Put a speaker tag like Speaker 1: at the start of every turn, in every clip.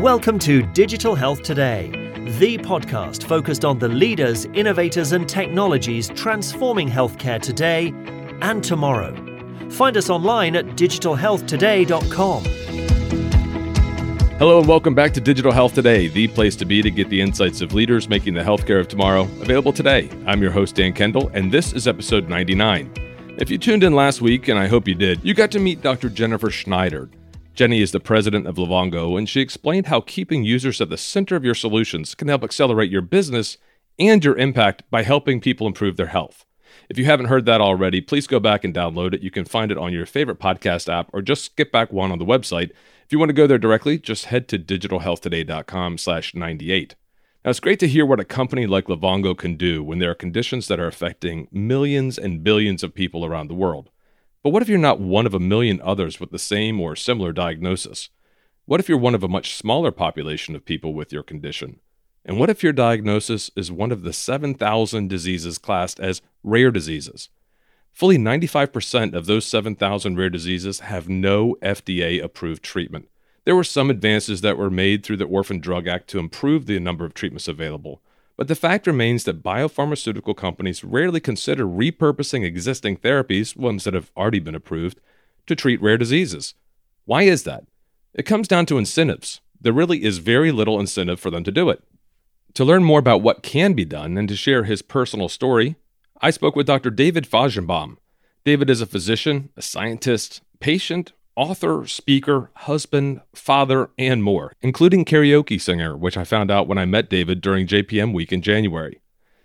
Speaker 1: Welcome to Digital Health Today, the podcast focused on the leaders, innovators, and technologies transforming healthcare today and tomorrow. Find us online at digitalhealthtoday.com.
Speaker 2: Hello and welcome back to Digital Health Today, the place to be to get the insights of leaders making the healthcare of tomorrow available today. I'm your host, Dan Kendall, and this is episode 99. If you tuned in last week, and I hope you did, you got to meet Dr. Jennifer Schneider. Jenny is the president of Livongo, and she explained how keeping users at the center of your solutions can help accelerate your business and your impact by helping people improve their health. If you haven't heard that already, please go back and download it. You can find it on your favorite podcast app or just skip back one on the website. If you want to go there directly, just head to digitalhealthtoday.com slash 98. Now, it's great to hear what a company like Livongo can do when there are conditions that are affecting millions and billions of people around the world. But what if you're not one of a million others with the same or similar diagnosis? What if you're one of a much smaller population of people with your condition? And what if your diagnosis is one of the 7,000 diseases classed as rare diseases? Fully 95% of those 7,000 rare diseases have no FDA approved treatment. There were some advances that were made through the Orphan Drug Act to improve the number of treatments available, but the fact remains that biopharmaceutical companies rarely consider repurposing existing therapies, ones that have already been approved, to treat rare diseases. Why is that? It comes down to incentives. There really is very little incentive for them to do it. To learn more about what can be done and to share his personal story, I spoke with Dr. David Fajgenbaum. David is a physician, a scientist, patient, author, speaker, husband, father, and more, including karaoke singer, which I found out when I met David during JPM week in January.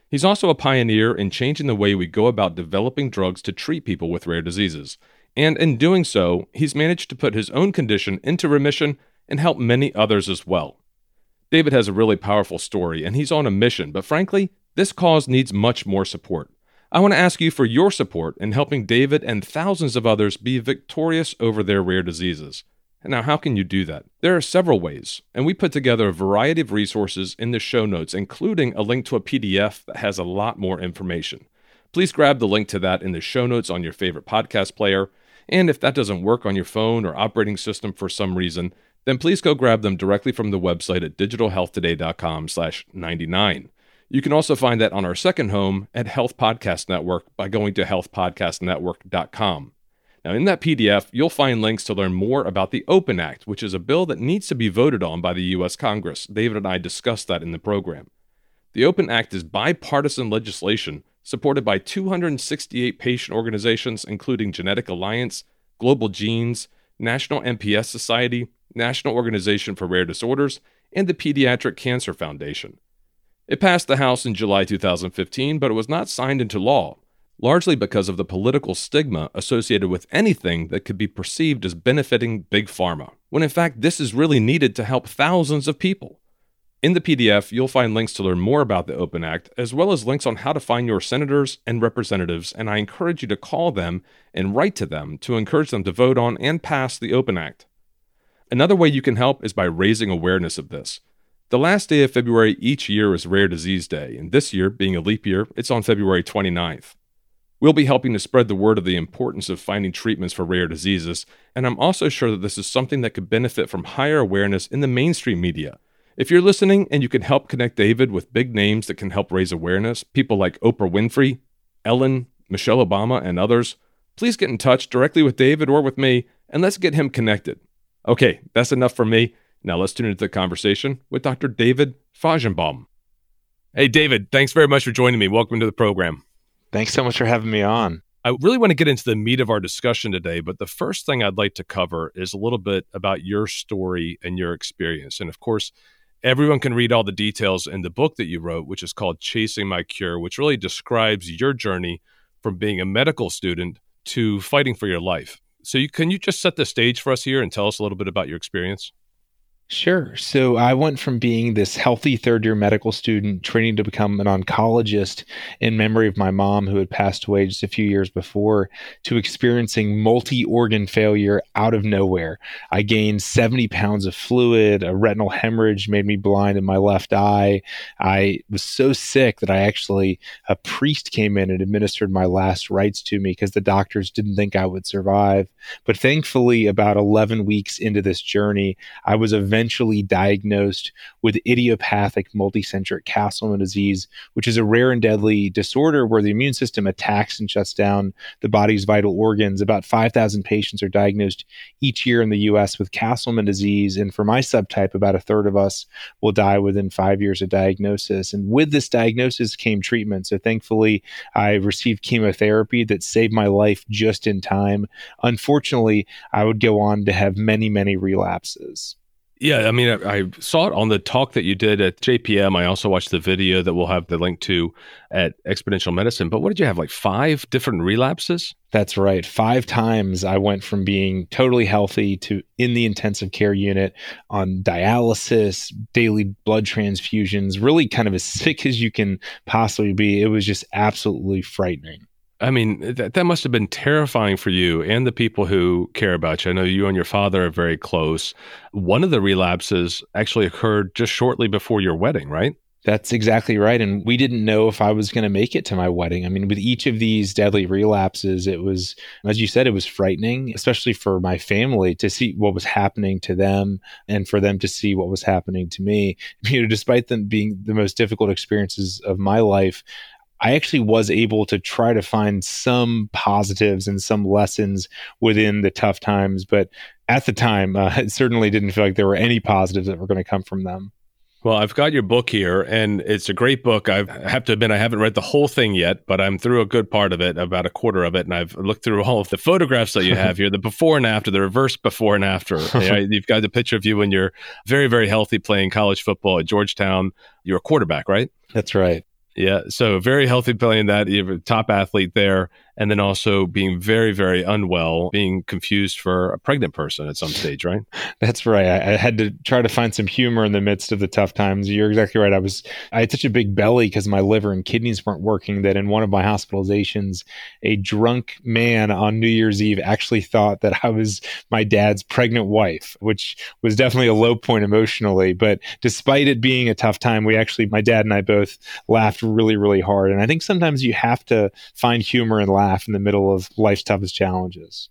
Speaker 2: He's also a pioneer in changing the way we go about developing drugs to treat people with rare diseases. And in doing so, he's managed to put his own condition into remission and help many others as well. David has a really powerful story, and he's on a mission, but frankly, this cause needs much more support. I want to ask you for your support in helping David and thousands of others be victorious over their rare diseases. Now, how can you do that? There are several ways, and we put together a variety of resources in the show notes, including a link to a PDF that has a lot more information. Please grab the link to that in the show notes on your favorite podcast player. And if that doesn't work on your phone or operating system for some reason, then please go grab them directly from the website at digitalhealthtoday.com/99. You can also find that on our second home at Health Podcast Network by going to healthpodcastnetwork.com. Now, in that PDF, you'll find links to learn more about the Open Act, which is a bill that needs to be voted on by the U.S. Congress. David and I discussed that in the program. The Open Act is bipartisan legislation supported by 268 patient organizations, including Genetic Alliance, Global Genes, National MPS Society, National Organization for Rare Disorders, and the Pediatric Cancer Foundation. It passed the House in July 2015, but it was not signed into law, largely because of the political stigma associated with anything that could be perceived as benefiting Big Pharma, when in fact this is really needed to help thousands of people. In the PDF, you'll find links to learn more about the Open Act, as well as links on how to find your senators and representatives, and I encourage you to call them and write to them to encourage them to vote on and pass the Open Act. Another way you can help is by raising awareness of this. The last day of February each year is Rare Disease Day, and this year, being a leap year, it's on February 29th. We'll be helping to spread the word of the importance of finding treatments for rare diseases, and I'm also sure that this is something that could benefit from higher awareness in the mainstream media. If you're listening and you can help connect David with big names that can help raise awareness, people like Oprah Winfrey, Ellen, Michelle Obama, and others, please get in touch directly with David or with me, and let's get him connected. Okay, that's enough for me. Now let's tune into the conversation with Dr. David Fajgenbaum. Hey, David, thanks very much for joining me. Welcome to the program.
Speaker 3: Thanks so much for having me on.
Speaker 2: I really want to get into the meat of our discussion today, but the first thing I'd like to cover is a little bit about your story and your experience. And of course, everyone can read all the details in the book that you wrote, which is called Chasing My Cure, which really describes your journey from being a medical student to fighting for your life. So, you, can you just set the stage for us here and tell us a little bit about your experience?
Speaker 3: Sure. So I went from being this healthy third year medical student training to become an oncologist in memory of my mom who had passed away just a few years before to experiencing multi organ failure out of nowhere. I gained 70 pounds of fluid, a retinal hemorrhage made me blind in my left eye. I was so sick that I actually, a priest came in and administered my last rites to me because the doctors didn't think I would survive. But thankfully, about 11 weeks into this journey, I was a eventually diagnosed with idiopathic multicentric Castleman disease, which is a rare and deadly disorder where the immune system attacks and shuts down the body's vital organs. About 5,000 patients are diagnosed each year in the US with Castleman disease. And for my subtype, about a third of us will die within five years of diagnosis. And with this diagnosis came treatment. So thankfully, I received chemotherapy that saved my life just in time. Unfortunately, I would go on to have many, many relapses.
Speaker 2: Yeah, I mean, I, I, saw it on the talk that you did at JPM. I also watched the video that we'll have the link to at Exponential Medicine. But what did you have, like five different relapses?
Speaker 3: That's right. Five times I went from being totally healthy to in the intensive care unit on dialysis, daily blood transfusions, really kind of as sick as you can possibly be. It was just absolutely frightening.
Speaker 2: I mean, that, that must have been terrifying for you and the people who care about you. I know you and your father are very close. One of the relapses actually occurred just shortly before your wedding, right?
Speaker 3: That's exactly right. And we didn't know if I was going to make it to my wedding. I mean, with each of these deadly relapses, it was, as you said, it was frightening, especially for my family to see what was happening to them and for them to see what was happening to me. You know, despite them being the most difficult experiences of my life, I actually was able to try to find some positives and some lessons within the tough times. But at the time, uh, it certainly didn't feel like there were any positives that were going to come from them.
Speaker 2: Well, I've got your book here, and it's a great book. I've, I have to admit, I haven't read the whole thing yet, but I'm through a good part of it, about a quarter of it, and I've looked through all of the photographs that you have here, the before and after, the reverse before and after. You've got the picture of you when you're very, very healthy playing college football at Georgetown. You're a quarterback, right?
Speaker 3: That's right.
Speaker 2: Yeah, so very healthy playing that. You have a top athlete there, and then also being very, very unwell, being confused for a pregnant person at some stage, right?
Speaker 3: That's right. I, I, had to try to find some humor in the midst of the tough times. You're exactly right. I was I had such a big belly because my liver and kidneys weren't working that in one of my hospitalizations, a drunk man on New Year's Eve actually thought that I was my dad's pregnant wife, which was definitely a low point emotionally. But despite it being a tough time, we actually my dad and I both laughed really, really hard. And I think sometimes you have to find humor and laugh laugh in the middle of life's toughest challenges.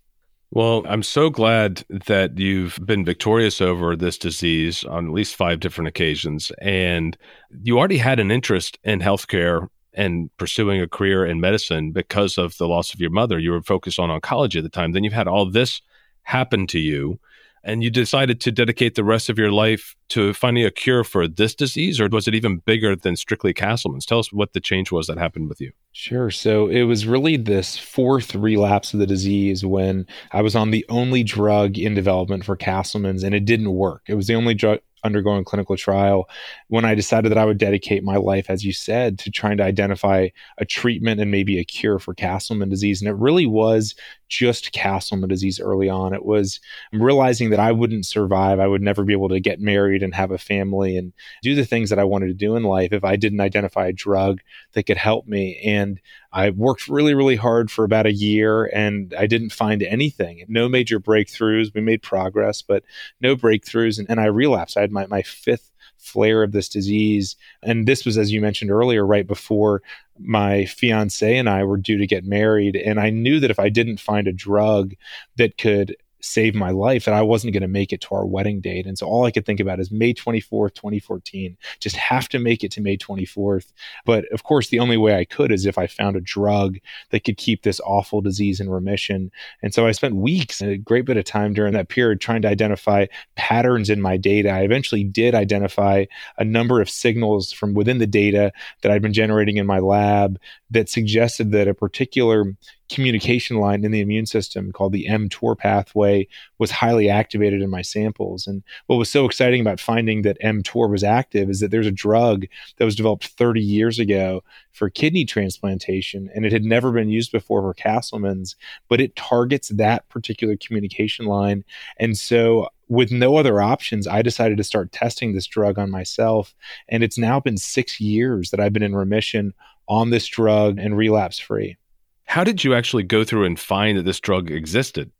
Speaker 2: Well, I'm so glad that you've been victorious over this disease on at least five different occasions. And you already had an interest in healthcare and pursuing a career in medicine because of the loss of your mother. You were focused on oncology at the time. Then you've had all this happen to you and you decided to dedicate the rest of your life to finding a cure for this disease, or was it even bigger than strictly Castleman's? Tell us what the change was that happened with you.
Speaker 3: Sure. So it was really this fourth relapse of the disease when I was on the only drug in development for Castleman's and it didn't work. It was the only drug undergoing clinical trial when I decided that I would dedicate my life, as you said, to trying to identify a treatment and maybe a cure for Castleman disease. And it really was just Castleman disease early on. It was I'm realizing that I wouldn't survive. I would never be able to get married and have a family and do the things that I wanted to do in life if I didn't identify a drug that could help me. And I worked really, really hard for about a year and I didn't find anything. No major breakthroughs. We made progress, but no breakthroughs. And, and I relapsed. I had my, my fifth flare of this disease. And this was, as you mentioned earlier, right before my fiance and I were due to get married. And I knew that if I didn't find a drug that could save my life and I wasn't going to make it to our wedding date. And so all I could think about is May 24th, 2014. Just have to make it to May 24th. But of course, the only way I could is if I found a drug that could keep this awful disease in remission. And so I spent weeks and a great bit of time during that period trying to identify patterns in my data. I eventually did identify a number of signals from within the data that I'd been generating in my lab that suggested that a particular communication line in the immune system called the mTOR pathway was highly activated in my samples. And what was so exciting about finding that mTOR was active is that there's a drug that was developed 30 years ago for kidney transplantation, and it had never been used before for Castleman's, but it targets that particular communication line. And so with no other options, I decided to start testing this drug on myself. And it's now been six years that I've been in remission on this drug and relapse free.
Speaker 2: How did you actually go through and find that this drug existed?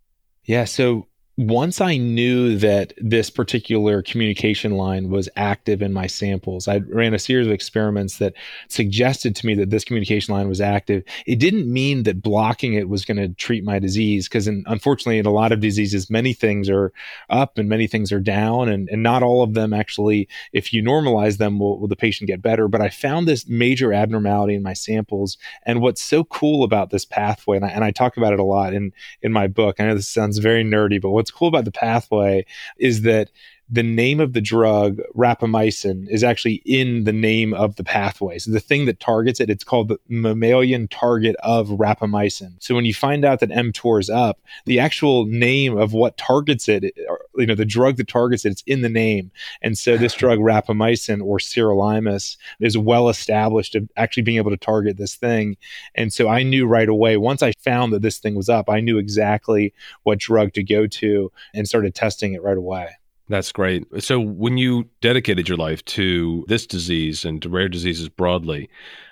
Speaker 3: Yeah, so once I knew that this particular communication line was active in my samples, I ran a series of experiments that suggested to me that this communication line was active. It didn't mean that blocking it was going to treat my disease, because unfortunately, in a lot of diseases, many things are up and many things are down, and, and not all of them actually, if you normalize them, will, will the patient get better. But I found this major abnormality in my samples. And what's so cool about this pathway, and I, and I talk about it a lot in, in my book, I know this sounds very nerdy, but what's cool about the pathway is that the name of the drug rapamycin is actually in the name of the pathway. So the thing that targets it, it's called the mammalian target of rapamycin. So when you find out that mTOR is up, the actual name of what targets it, you know, the drug that targets it, it's in the name. And so this drug rapamycin or sirolimus is well established of actually being able to target this thing. And so I knew right away once I found that this thing was up, I knew exactly what drug to go to and started testing it right away.
Speaker 2: That's great. So, when you dedicated your life to this disease and to rare diseases broadly,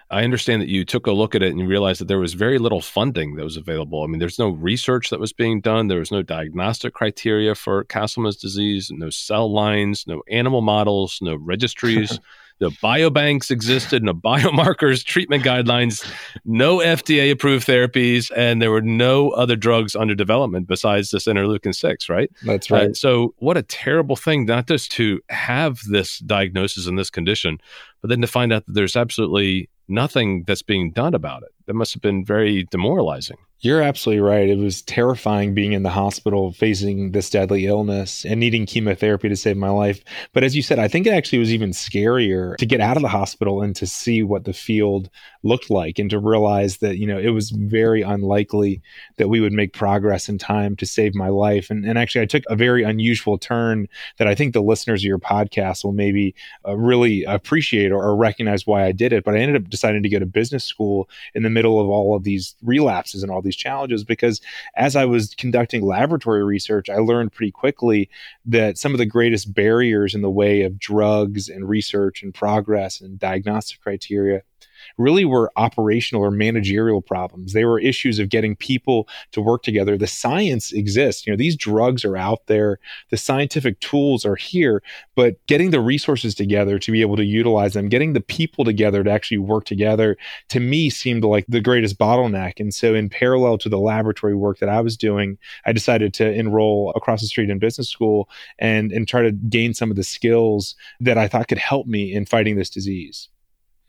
Speaker 2: I understand that you took a look at it and you realized that there was very little funding that was available. I mean, there's no research that was being done. There was no diagnostic criteria for Castleman's disease, no cell lines, no animal models, no registries. the biobanks existed, no biomarkers, treatment guidelines, no FDA approved therapies, and there were no other drugs under development besides this interleukin 6, right?
Speaker 3: That's right. Uh,
Speaker 2: so, what a terrible thing, not just to have this diagnosis and this condition, but then to find out that there's absolutely nothing that's being done about it. That must have been very demoralizing.
Speaker 3: You're absolutely right. It was terrifying being in the hospital facing this deadly illness and needing chemotherapy to save my life. But as you said, I think it actually was even scarier to get out of the hospital and to see what the field looked like and to realize that, you know, it was very unlikely that we would make progress in time to save my life. And, and actually, I took a very unusual turn that I think the listeners of your podcast will maybe uh, really appreciate or, or recognize why I did it. But I ended up deciding to go to business school in the middle of all of these relapses and all these these challenges because as I was conducting laboratory research, I learned pretty quickly that some of the greatest barriers in the way of drugs and research and progress and diagnostic criteria really were operational or managerial problems. They were issues of getting people to work together. The science exists. You know, these drugs are out there. The scientific tools are here, but getting the resources together to be able to utilize them, getting the people together to actually work together, to me seemed like the greatest bottleneck. And so, in parallel to the laboratory work that I was doing, I decided to enroll across the street in business school and and try to gain some of the skills that I thought could help me in fighting this disease.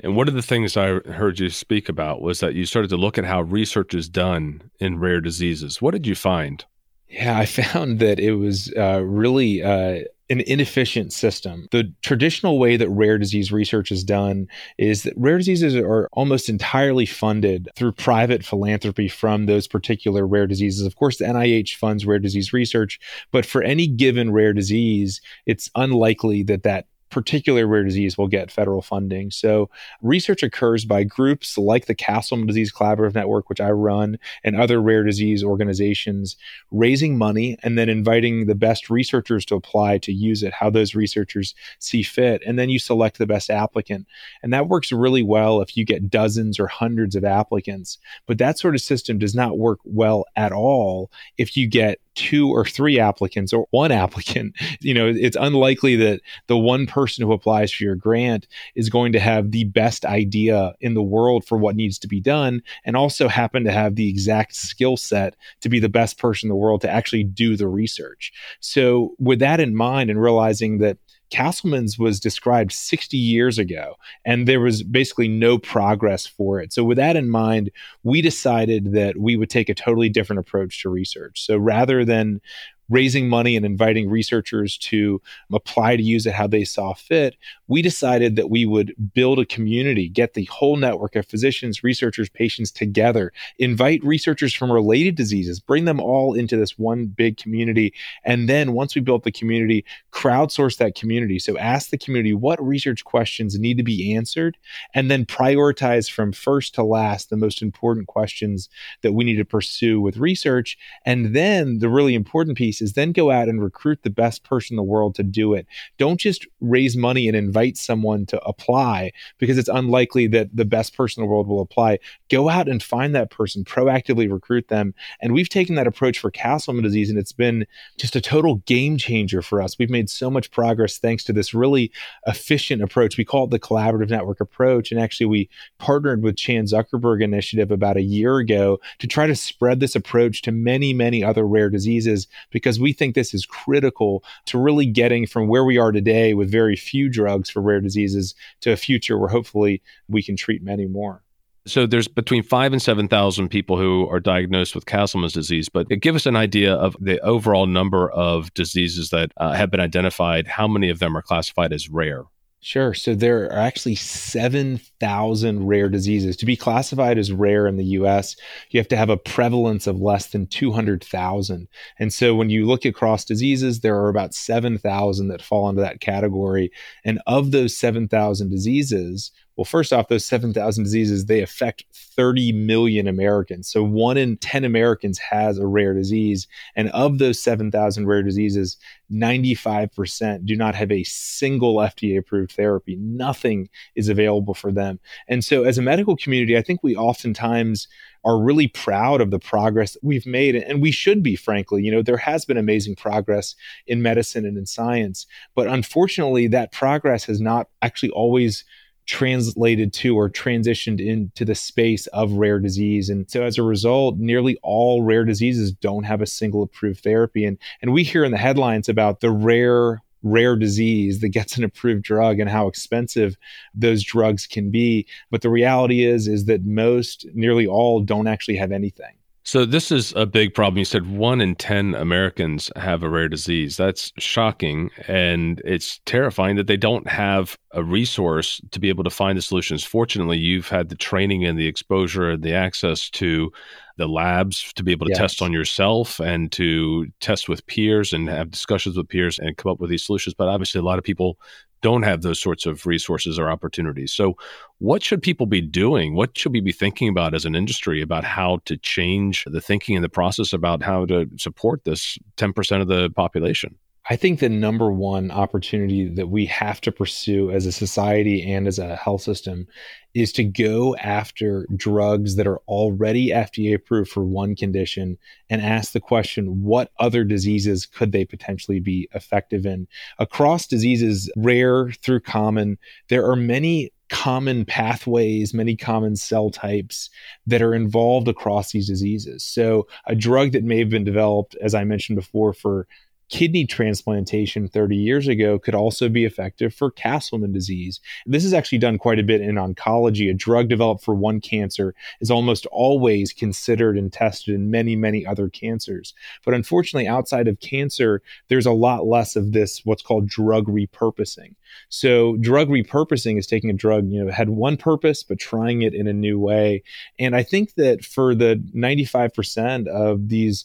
Speaker 2: And one of the things I heard you speak about was that you started to look at how research is done in rare diseases. What did you find?
Speaker 3: Yeah, I found that it was uh, really uh, an inefficient system. The traditional way that rare disease research is done is that rare diseases are almost entirely funded through private philanthropy from those particular rare diseases. Of course, the NIH funds rare disease research, but for any given rare disease, it's unlikely that that particular rare disease will get federal funding. So research occurs by groups like the Castleman Disease Collaborative Network, which I run, and other rare disease organizations, raising money and then inviting the best researchers to apply to use it, how those researchers see fit. And then you select the best applicant. And that works really well if you get dozens or hundreds of applicants. But that sort of system does not work well at all if you get two or three applicants or one applicant, you know, it's unlikely that the one person who applies for your grant is going to have the best idea in the world for what needs to be done and also happen to have the exact skill set to be the best person in the world to actually do the research. So, with that in mind and realizing that Castleman's was described 60 years ago, and there was basically no progress for it. So, with that in mind, we decided that we would take a totally different approach to research. So, rather than raising money and inviting researchers to apply to use it how they saw fit, we decided that we would build a community, get the whole network of physicians, researchers, patients together, invite researchers from related diseases, bring them all into this one big community. And then once we built the community, crowdsource that community. So ask the community what research questions need to be answered, and then prioritize from first to last the most important questions that we need to pursue with research. And then the really important piece is then go out and recruit the best person in the world to do it. Don't just raise money and invite someone to apply because it's unlikely that the best person in the world will apply. Go out and find that person, proactively recruit them. And we've taken that approach for Castleman disease, and it's been just a total game changer for us. We've made so much progress thanks to this really efficient approach. We call it the collaborative network approach. And actually, we partnered with Chan Zuckerberg Initiative about a year ago to try to spread this approach to many, many other rare diseases because we think this is critical to really getting from where we are today with very few drugs for rare diseases to a future where hopefully we can treat many more.
Speaker 2: So there's between five and seven thousand people who are diagnosed with Castleman's disease. But give us an idea of the overall number of diseases that uh, have been identified. How many of them are classified as rare?
Speaker 3: Sure. So there are actually 7,000 rare diseases. To be classified as rare in the US, you have to have a prevalence of less than 200,000. And so when you look across diseases, there are about 7,000 that fall into that category. And of those 7,000 diseases, well, first off, those 7,000 diseases, they affect 30 million Americans. So one in 10 Americans has a rare disease. And of those 7,000 rare diseases, 95% do not have a single FDA approved therapy. Nothing is available for them. And so as a medical community, I think we oftentimes are really proud of the progress that we've made. And we should be, frankly. You know, there has been amazing progress in medicine and in science. But unfortunately, that progress has not actually always translated to or transitioned into the space of rare disease. And so as a result, nearly all rare diseases don't have a single approved therapy. And, and we hear in the headlines about the rare rare disease that gets an approved drug and how expensive those drugs can be but the reality is is that most nearly all don't actually have anything
Speaker 2: so this is a big problem. You said one in 10 Americans have a rare disease. That's shocking. And it's terrifying that they don't have a resource to be able to find the solutions. Fortunately, you've had the training and the exposure and the access to the labs to be able to yes. test on yourself and to test with peers and have discussions with peers and come up with these solutions. But obviously, a lot of people don't have those sorts of resources or opportunities. So, what should people be doing? What should we be thinking about as an industry about how to change the thinking and the process about how to support this 10% of the population?
Speaker 3: I think the number one opportunity that we have to pursue as a society and as a health system is to go after drugs that are already FDA approved for one condition and ask the question what other diseases could they potentially be effective in? Across diseases, rare through common, there are many common pathways, many common cell types that are involved across these diseases. So, a drug that may have been developed, as I mentioned before, for kidney transplantation 30 years ago could also be effective for Castleman disease. This is actually done quite a bit in oncology. A drug developed for one cancer is almost always considered and tested in many, many other cancers. But unfortunately, outside of cancer, there's a lot less of this, what's called drug repurposing. So drug repurposing is taking a drug, you know, had one purpose, but trying it in a new way. And I think that for the 95% of these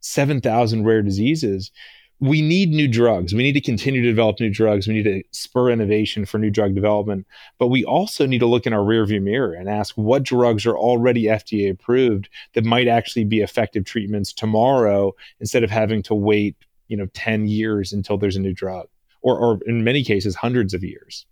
Speaker 3: 7,000 rare diseases, we need new drugs. We need to continue to develop new drugs. We need to spur innovation for new drug development. But we also need to look in our rearview mirror and ask what drugs are already FDA approved that might actually be effective treatments tomorrow instead of having to wait, you know, 10 years until there's a new drug or, or in many cases, hundreds of years.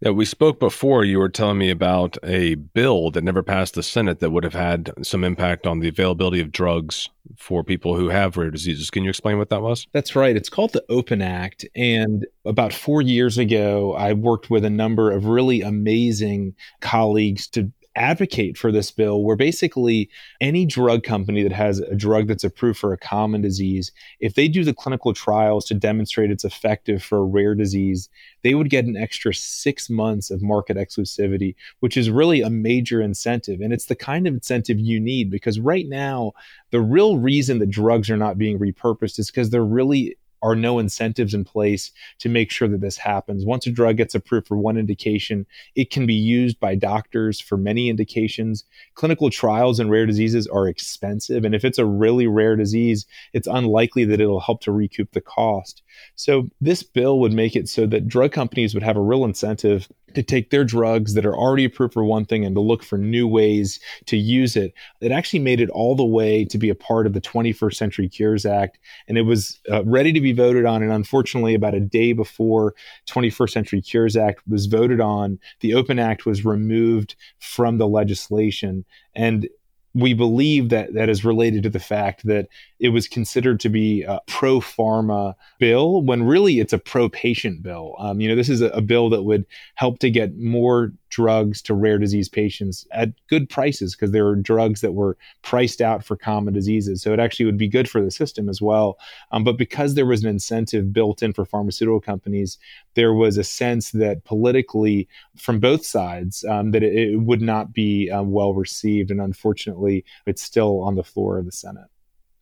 Speaker 2: Yeah, we spoke before. You were telling me about a bill that never passed the Senate that would have had some impact on the availability of drugs for people who have rare diseases. Can you explain what that was?
Speaker 3: That's right. It's called the Open Act. And about four years ago, I worked with a number of really amazing colleagues to advocate for this bill where basically any drug company that has a drug that's approved for a common disease, if they do the clinical trials to demonstrate it's effective for a rare disease, they would get an extra six months of market exclusivity, which is really a major incentive. And it's the kind of incentive you need because right now, the real reason that drugs are not being repurposed is because they're really are no incentives in place to make sure that this happens. Once a drug gets approved for one indication, it can be used by doctors for many indications. Clinical trials in rare diseases are expensive. And if it's a really rare disease, it's unlikely that it'll help to recoup the cost. So this bill would make it so that drug companies would have a real incentive to take their drugs that are already approved for one thing and to look for new ways to use it. It actually made it all the way to be a part of the 21st Century Cures Act, and it was uh, ready to be voted on. And unfortunately, about a day before 21st Century Cures Act was voted on, the Open Act was removed from the legislation. And we believe that that is related to the fact that it was considered to be a pro pharma bill when really it's a pro patient bill. Um, you know, this is a, a, bill that would help to get more drugs to rare disease patients at good prices because there were drugs that were priced out for common diseases. So it actually would be good for the system as well. Um, but because there was an incentive built in for pharmaceutical companies, there was a sense that politically, from both sides, um, that it, it, would not be um, well received. And unfortunately, it's still on the floor of the Senate.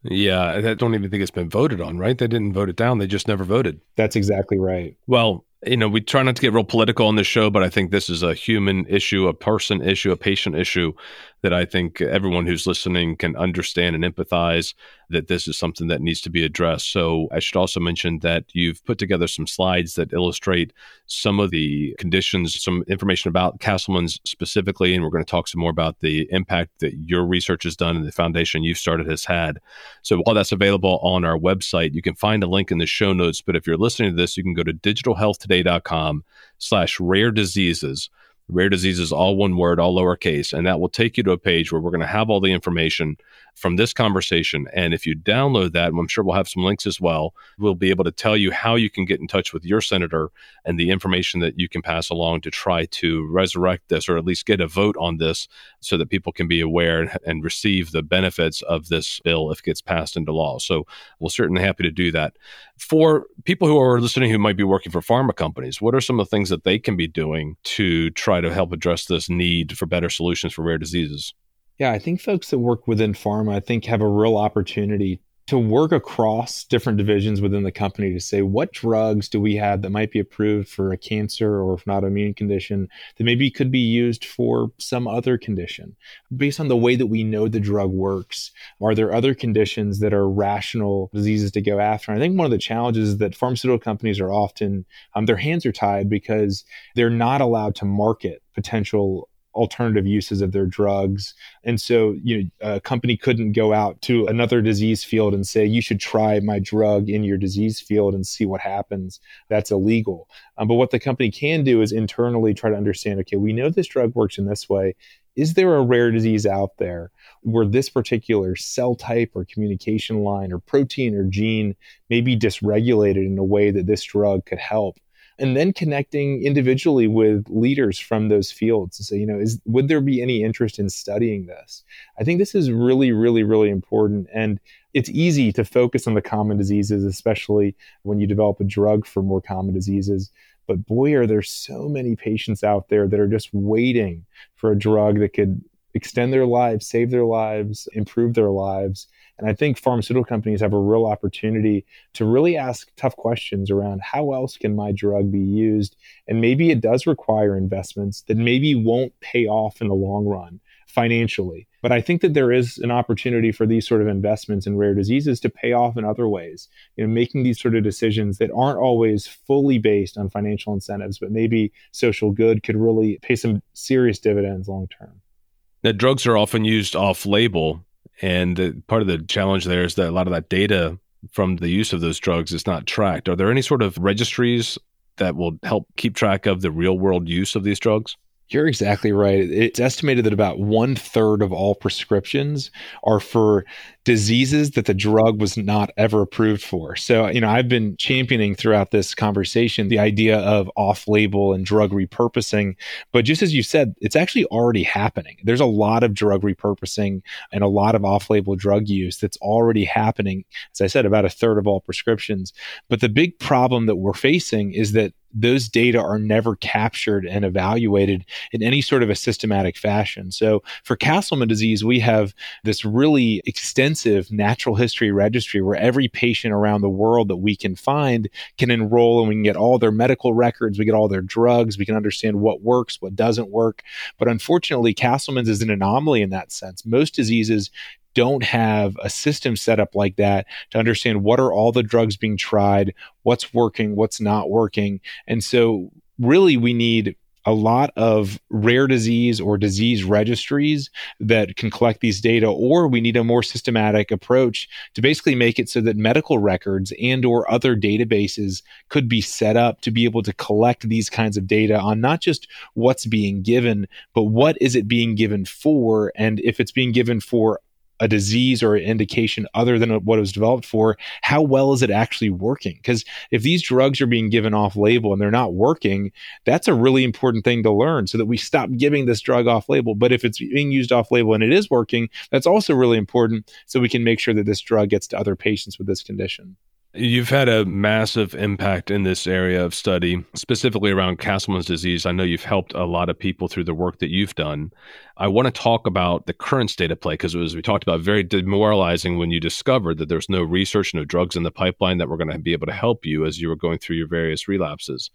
Speaker 2: Yeah, I don't even think it's been voted on, right? They didn't vote it down. They just never voted.
Speaker 3: That's exactly right.
Speaker 2: Well, you know, we try not to get real political on this show, but I think this is a human issue, a person issue, a patient issue that I think everyone who's listening can understand and empathize that this is something that needs to be addressed. So I should also mention that you've put together some slides that illustrate some of the conditions, some information about Castleman's specifically, and we're going to talk some more about the impact that your research has done and the foundation you've started has had. So while that's available on our website, you can find a link in the show notes. But if you're listening to this, you can go to digitalhealthtoday.com slash rare diseases rare diseases, all one word, all lowercase. And that will take you to a page where we're going to have all the information from this conversation. And if you download that, I'm sure we'll have some links as well, we'll be able to tell you how you can get in touch with your senator and the information that you can pass along to try to resurrect this or at least get a vote on this so that people can be aware and receive the benefits of this bill if it gets passed into law. So we'll certainly happy to do that. For people who are listening who might be working for pharma companies, what are some of the things that they can be doing to try to help address this need for better solutions for rare diseases?
Speaker 3: Yeah, I think folks that work within pharma, I think, have a real opportunity to work across different divisions within the company to say what drugs do we have that might be approved for a cancer or if not an autoimmune condition that maybe could be used for some other condition? Based on the way that we know the drug works are there other conditions that are rational diseases to go after? I think one of the challenges is that pharmaceutical companies are often um, their hands are tied because they're not allowed to market potential alternative uses of their drugs. And so, you know, a company couldn't go out to another disease field and say, you should try my drug in your disease field and see what happens. That's illegal. Um, but what the company can do is internally try to understand okay, we know this drug works in this way. Is there a rare disease out there where this particular cell type or communication line or protein or gene may be dysregulated in a way that this drug could help? And then connecting individually with leaders from those fields to say, you know, is would there be any interest in studying this? I think this is really, really, really important. And it's easy to focus on the common diseases, especially when you develop a drug for more common diseases. But boy, are there so many patients out there that are just waiting for a drug that could extend their lives, save their lives, improve their lives. And I think pharmaceutical companies have a real opportunity to really ask tough questions around how else can my drug be used? And maybe it does require investments that maybe won't pay off in the long run financially. But I think that there is an opportunity for these sort of investments in rare diseases to pay off in other ways. You know, making these sort of decisions that aren't always fully based on financial incentives, but maybe social good could really pay some serious dividends long term.
Speaker 2: Now, drugs are often used off label and the, part of the challenge there is that a lot of that data from the use of those drugs is not tracked. Are there any sort of registries that will help keep track of the real world use of these drugs?
Speaker 3: You're exactly right. It's estimated that about one third of all prescriptions are for diseases that the drug was not ever approved for. So, you know, I've been championing throughout this conversation the idea of off label and drug repurposing. But just as you said, it's actually already happening. There's a lot of drug repurposing and a lot of off label drug use that's already happening. As I said, about a third of all prescriptions. But the big problem that we're facing is that those data are never captured and evaluated in any sort of a systematic fashion. So for Castleman disease, we have this really extensive natural history registry where every patient around the world that we can find can enroll and we can get all their medical records, we get all their drugs, we can understand what works, what doesn't work. But unfortunately, Castleman's is an anomaly in that sense. Most diseases don't have a system set up like that to understand what are all the drugs being tried, what's working, what's not working. And so, really, we need a lot of rare disease or disease registries that can collect these data or we need a more systematic approach to basically make it so that medical records and or other databases could be set up to be able to collect these kinds of data on not just what's being given but what is it being given for and if it's being given for a disease or an indication other than what it was developed for, how well is it actually working? Because if these drugs are being given off label and they're not working, that's a really important thing to learn so that we stop giving this drug off label. But if it's being used off label and it is working, that's also really important so we can make sure that this drug gets to other patients with this condition.
Speaker 2: You've had a massive impact in this area of study, specifically around Castleman's disease. I know you've helped a lot of people through the work that you've done. I want to talk about the current state of play because, as we talked about, very demoralizing when you discovered that there's no research, no drugs in the pipeline that were going to be able to help you as you were going through your various relapses.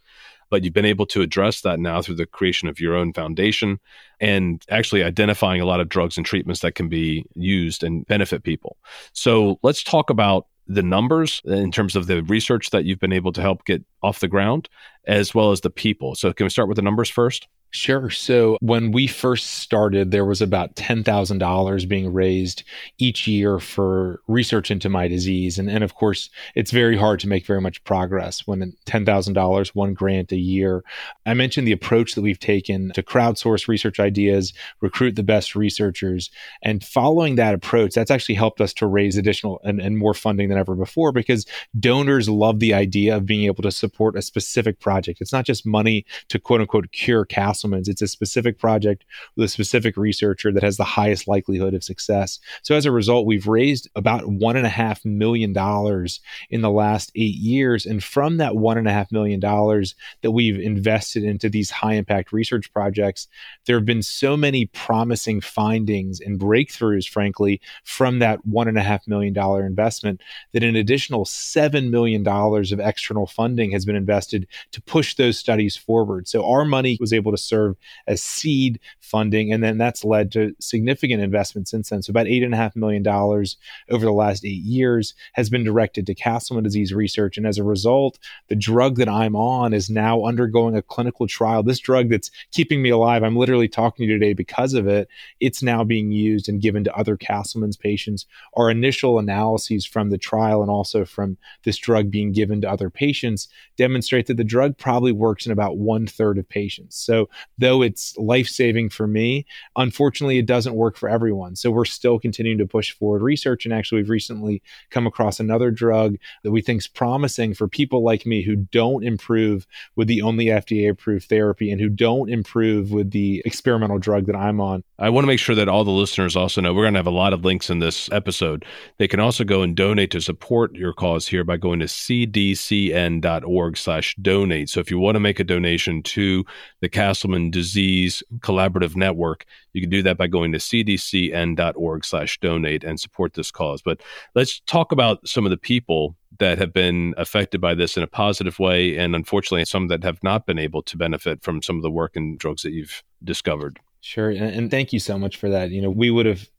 Speaker 2: But you've been able to address that now through the creation of your own foundation and actually identifying a lot of drugs and treatments that can be used and benefit people. So let's talk about the numbers in terms of the research that you've been able to help get off the ground, as well as the people. So, can we start with the numbers first?
Speaker 3: Sure. So when we first started, there was about $10,000 being raised each year for research into my disease. And, and of course, it's very hard to make very much progress when $10,000, one grant a year. I mentioned the approach that we've taken to crowdsource research ideas, recruit the best researchers. And following that approach, that's actually helped us to raise additional and, and more funding than ever before because donors love the idea of being able to support a specific project. It's not just money to quote unquote cure castle it's a specific project with a specific researcher that has the highest likelihood of success. So as a result, we've raised about one and a half million dollars in the last eight years. And from that one and a half million dollars that we've invested into these high impact research projects, there have been so many promising findings and breakthroughs, frankly, from that one and a half million dollar investment that an additional seven million dollars of external funding has been invested to push those studies forward. So our money was able to serve as seed funding. And then that's led to significant investment since then. So about $8.5 million over the last eight years has been directed to Castleman disease research. And as a result, the drug that I'm on is now undergoing a clinical trial. This drug that's keeping me alive, I'm literally talking to you today because of it. It's now being used and given to other Castleman's patients. Our initial analyses from the trial and also from this drug being given to other patients demonstrate that the drug probably works in about one third of patients. So though it's life saving for me, unfortunately, it doesn't work for everyone. So we're still continuing to push forward research. And actually, we've recently come across another drug that we think is promising for people like me who don't improve with the only FDA approved therapy and who don't improve with the experimental drug that I'm on.
Speaker 2: I want to make sure that all the listeners also know we're going to have a lot of links in this episode. They can also go and donate to support your cause here by going to cdcn.org slash donate. So if you want to make a donation to the Castleman Disease Collaborative Network. You can do that by going to cdcn.org slash donate and support this cause. But let's talk about some of the people that have been affected by this in a positive way, and unfortunately, some that have not been able to benefit from some of the work and drugs that you've discovered.
Speaker 3: Sure. And, thank you so much for that. You know, we would have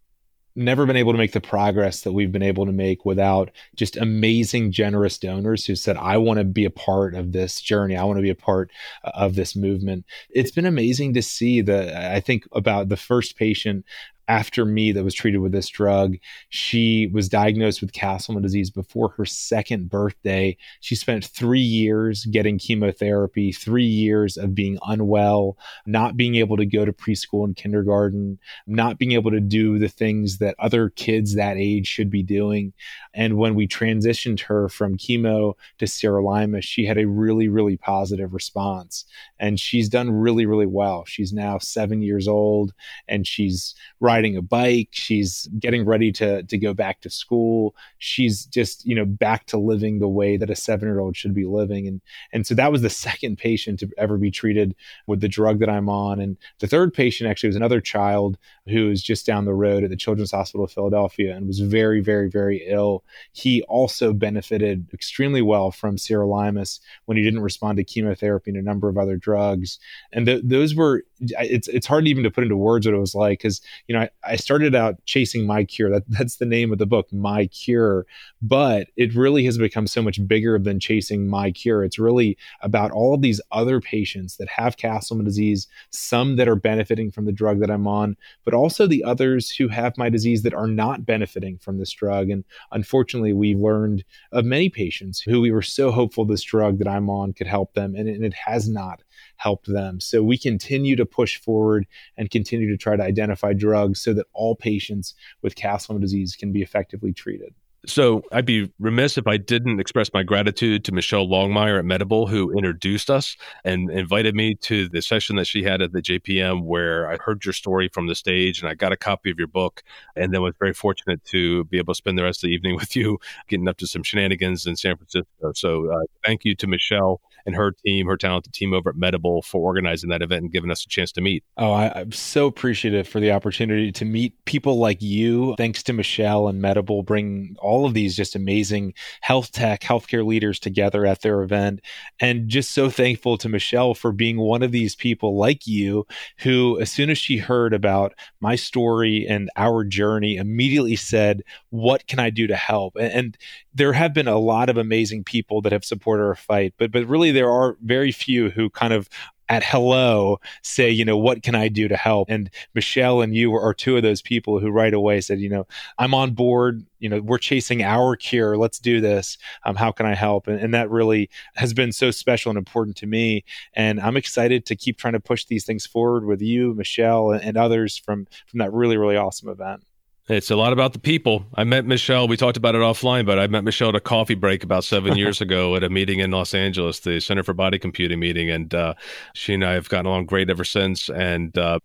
Speaker 3: never been able to make the progress that we've been able to make without just amazing, generous donors who said, I want to be a part of this journey. I want to be a part uh, of this movement. It's been amazing to see the, I think about the first patient after me that was treated with this drug. She was diagnosed with Castleman disease before her second birthday. She spent three years getting chemotherapy, three years of being unwell, not being able to go to preschool and kindergarten, not being able to do the things that other kids that age should be doing. And when we transitioned her from chemo to sirolimus, she had a really, really positive response. And she's done really, really well. She's now seven years old and she's riding a bike. She's getting ready to to go back to school. She's just you know back to living the way that a seven year old should be living. And and so that was the second patient to ever be treated with the drug that I'm on. And the third patient actually was another child who was just down the road at the Children's Hospital of Philadelphia and was very very very ill. He also benefited extremely well from sirolimus when he didn't respond to chemotherapy and a number of other drugs. And th- those were it's it's hard even to put into words what it was like because you know I, I, started out chasing my cure. That that's the name of the book my cure. But it really has become so much bigger than chasing my cure. It's really about all of these other patients that have castleman disease some that are benefiting from the drug that i'm on but also the others who have my disease that are not benefiting from this drug. And unfortunately we learned of many patients who we were so hopeful this drug that i'm on could help them and, and it has not helped them. So we continue to push forward and continue to try to identify drugs so that all patients with Castleman disease can be effectively treated.
Speaker 2: So I'd be remiss if I didn't express my gratitude to Michelle Longmire at Medable, who introduced us and invited me to the session that she had at the JPM, where I heard your story from the stage and I got a copy of your book, and then was very fortunate to be able to spend the rest of the evening with you, getting up to some shenanigans in San Francisco. So uh, thank you to Michelle and her team, her talented team over at Medable for organizing that event and giving us a chance to meet.
Speaker 3: Oh, I, am so appreciative for the opportunity to meet people like you. Thanks to Michelle and Medable bring all of these just amazing health tech, healthcare leaders together at their event. And just so thankful to Michelle for being one of these people like you who, as soon as she heard about my story and our journey, immediately said, What can I do to help? And, and there have been a lot of amazing people that have supported our fight, but but really there are very few who kind of at hello say you know what can i do to help? And michelle and you are two of those people who right away said you know i'm on board. You know we're chasing our cure. Let's do this. Um, how can i help? And, and that really has been so special and important to me. And i'm excited to keep trying to push these things forward with you michelle and, and others from from that really really awesome event
Speaker 2: it's a lot about the people. I met Michelle. We talked about it offline, but I met Michelle at a coffee break about seven years ago at a meeting in Los Angeles, the Center for Body Computing meeting, and uh, she and I have gotten along great ever since. And uh,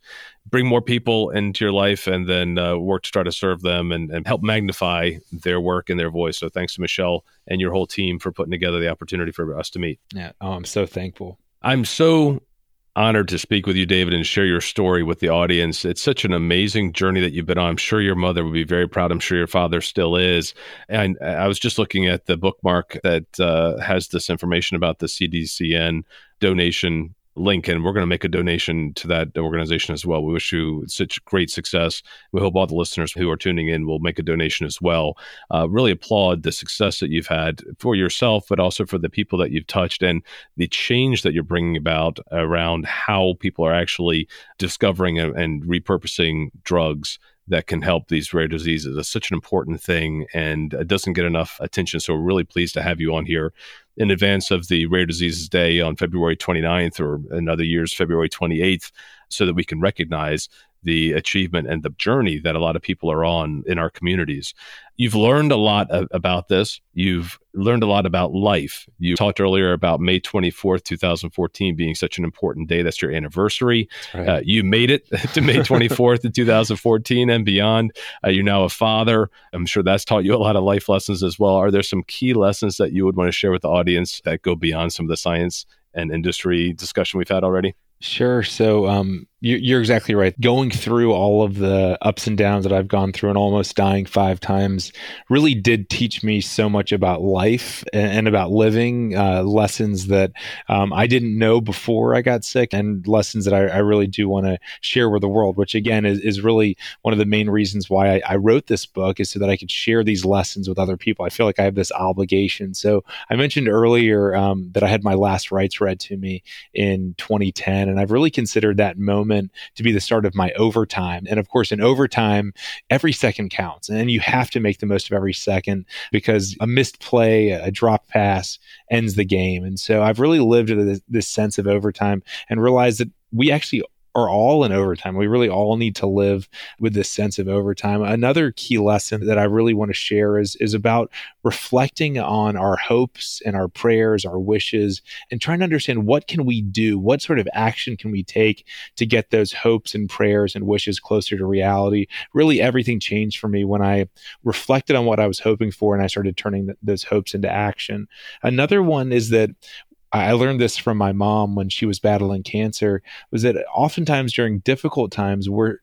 Speaker 2: bring more people into your life, and then uh, work to try to serve them and, and help magnify their work and their voice. So thanks to Michelle and your whole team for putting together the opportunity for us to meet.
Speaker 3: Yeah, oh, I'm so thankful.
Speaker 2: I'm so honored to speak with you, David, and share your story with the audience. It's such an amazing journey that you've been on. I'm sure your mother would be very proud. I'm sure your father still is. And I was just looking at the bookmark that uh, has this information about the CDCN donation link and we're going to make a donation to that organization as well. We wish you such great success. We hope all the listeners who are tuning in will make a donation as well. Uh, really applaud the success that you've had for yourself, but also for the people that you've touched and the change that you're bringing about around how people are actually discovering and, and repurposing drugs that can help these rare diseases. It's such an important thing and it doesn't get enough attention. So we're really pleased to have you on here in advance of the Rare Diseases Day on February 29th or another year's February 28th so that we can recognize the achievement and the journey that a lot of people are on in our communities. You've learned a lot about this. You've learned a lot about life. You talked earlier about May 24th, 2014 being such an important day. That's your anniversary. Right. Uh, you made it to May 24th in 2014 and beyond. Uh, you're now a father. I'm sure that's taught you a lot of life lessons as well. Are there some key lessons that you would want to share with the audience that go beyond some of the science and industry discussion we've had already?
Speaker 3: Sure. So, um, you're exactly right. Going through all of the ups and downs that I've gone through and almost dying five times really did teach me so much about life and about living, uh, lessons that um, I didn't know before I got sick, and lessons that I, I really do want to share with the world, which again is, is really one of the main reasons why I, I, wrote this book is so that I could share these lessons with other people. I feel like I have this obligation. So I mentioned earlier um, that I had my last rites read to me in 2010, and I've really considered that moment to be the start of my overtime. And of course, in overtime, every second counts, and you have to make the most of every second because a missed play, a drop pass ends the game. And so I've really lived this, this sense of overtime and realized that we actually are all in overtime. We really all need to live with this sense of overtime. Another key lesson that I really want to share is, is about reflecting on our hopes and our prayers, our wishes, and trying to understand what can we do? What sort of action can we take to get those hopes and prayers and wishes closer to reality? Really, everything changed for me when I reflected on what I was hoping for and I started turning th- those hopes into action. Another one is that I learned this from my mom when she was battling cancer was that oftentimes during difficult times we're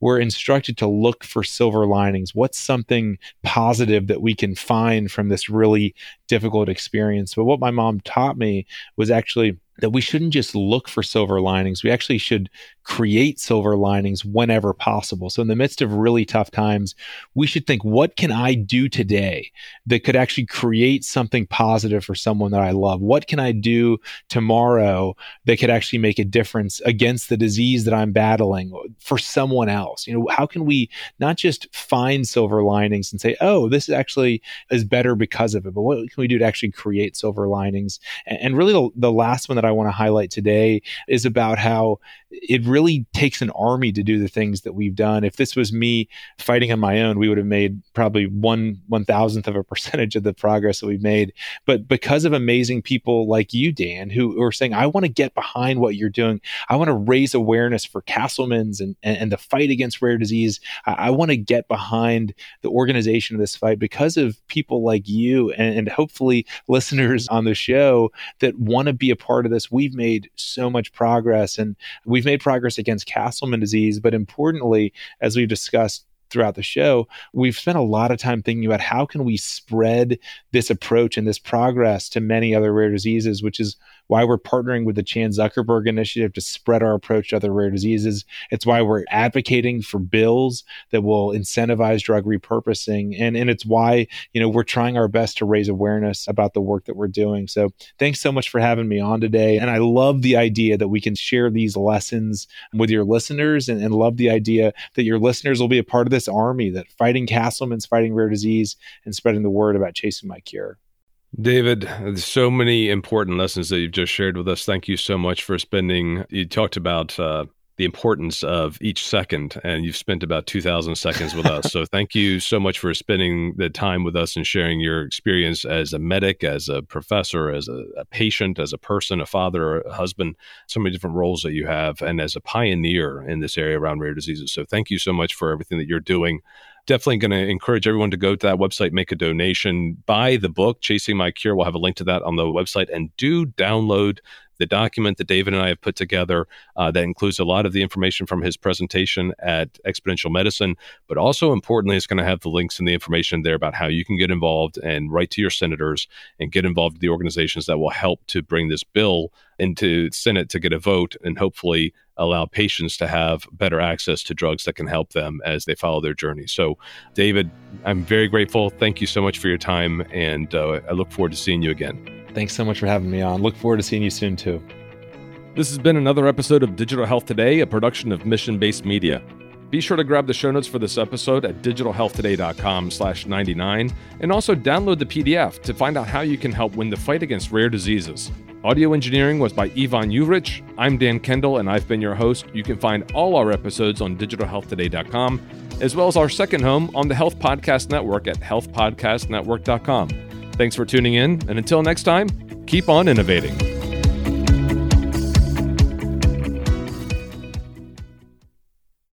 Speaker 3: we're instructed to look for silver linings. What's something positive that we can find from this really difficult experience? But what my mom taught me was actually that we shouldn't just look for silver linings. We actually should create silver linings whenever possible. So, in the midst of really tough times, we should think, what can I do today that could actually create something positive for someone that I love? What can I do tomorrow that could actually make a difference against the disease that I'm battling for someone else? You know, how can we not just find silver linings and say, oh, this actually is better because of it, but what can we do to actually create silver linings? And really, the, last one that I want to highlight today is about how it really takes an army to do the things that we've done. If this was me fighting on my own, we would have made probably one one thousandth of a percentage of the progress that we've made. But because of amazing people like you, Dan, who are saying, I want to get behind what you're doing. I want to raise awareness for Castleman's and, and, and the fight against rare disease. I, I, want to get behind the organization of this fight because of people like you and, and hopefully listeners on the show that want to be a part of this. We've made so much progress and We've made progress against Castleman disease, but importantly, as we've discussed throughout the show, we've spent a lot of time thinking about how can we spread this approach and this progress to many other rare diseases, which is why we're partnering with the Chan Zuckerberg Initiative to spread our approach to other rare diseases. It's why we're advocating for bills that will incentivize drug repurposing. And, and it's why, you know, we're trying our best to raise awareness about the work that we're doing. So thanks so much for having me on today. And I love the idea that we can share these lessons with your listeners and, and love the idea that your listeners will be a part of this army that fighting Castleman's, fighting rare disease, and spreading the word about chasing my cure.
Speaker 2: David, so many important lessons that you've just shared with us. Thank you so much for spending. You talked about uh, the importance of each second, and you've spent about 2,000 seconds with us. So thank you so much for spending the time with us and sharing your experience as a medic, as a professor, as a, a patient, as a person, a father, a husband, so many different roles that you have, and as a pioneer in this area around rare diseases. So thank you so much for everything that you're doing definitely going to encourage everyone to go to that website, make a donation, buy the book, Chasing My Cure. We'll have a link to that on the website, and do download the document that David and I have put together uh, that includes a lot of the information from his presentation at Exponential Medicine, but also importantly, it's going to have the links and the information there about how you can get involved and write to your senators and get involved with the organizations that will help to bring this bill into Senate to get a vote and hopefully allow patients to have better access to drugs that can help them as they follow their journey. So, David, I'm very grateful. Thank you so much for your time, and uh, I look forward to seeing you again.
Speaker 3: Thanks so much for having me on. Look forward to seeing you soon, too.
Speaker 2: This has been another episode of Digital Health Today, a production of Mission Based Media. Be sure to grab the show notes for this episode at digitalhealthtoday.com slash 99 and also download the PDF to find out how you can help win the fight against rare diseases. Audio engineering was by Ivan Uvrich. I'm Dan Kendall, and I've been your host. You can find all our episodes on digitalhealthtoday.com, as well as our second home on the Health Podcast Network at healthpodcastnetwork.com. Thanks for tuning in, and until next time, keep on innovating.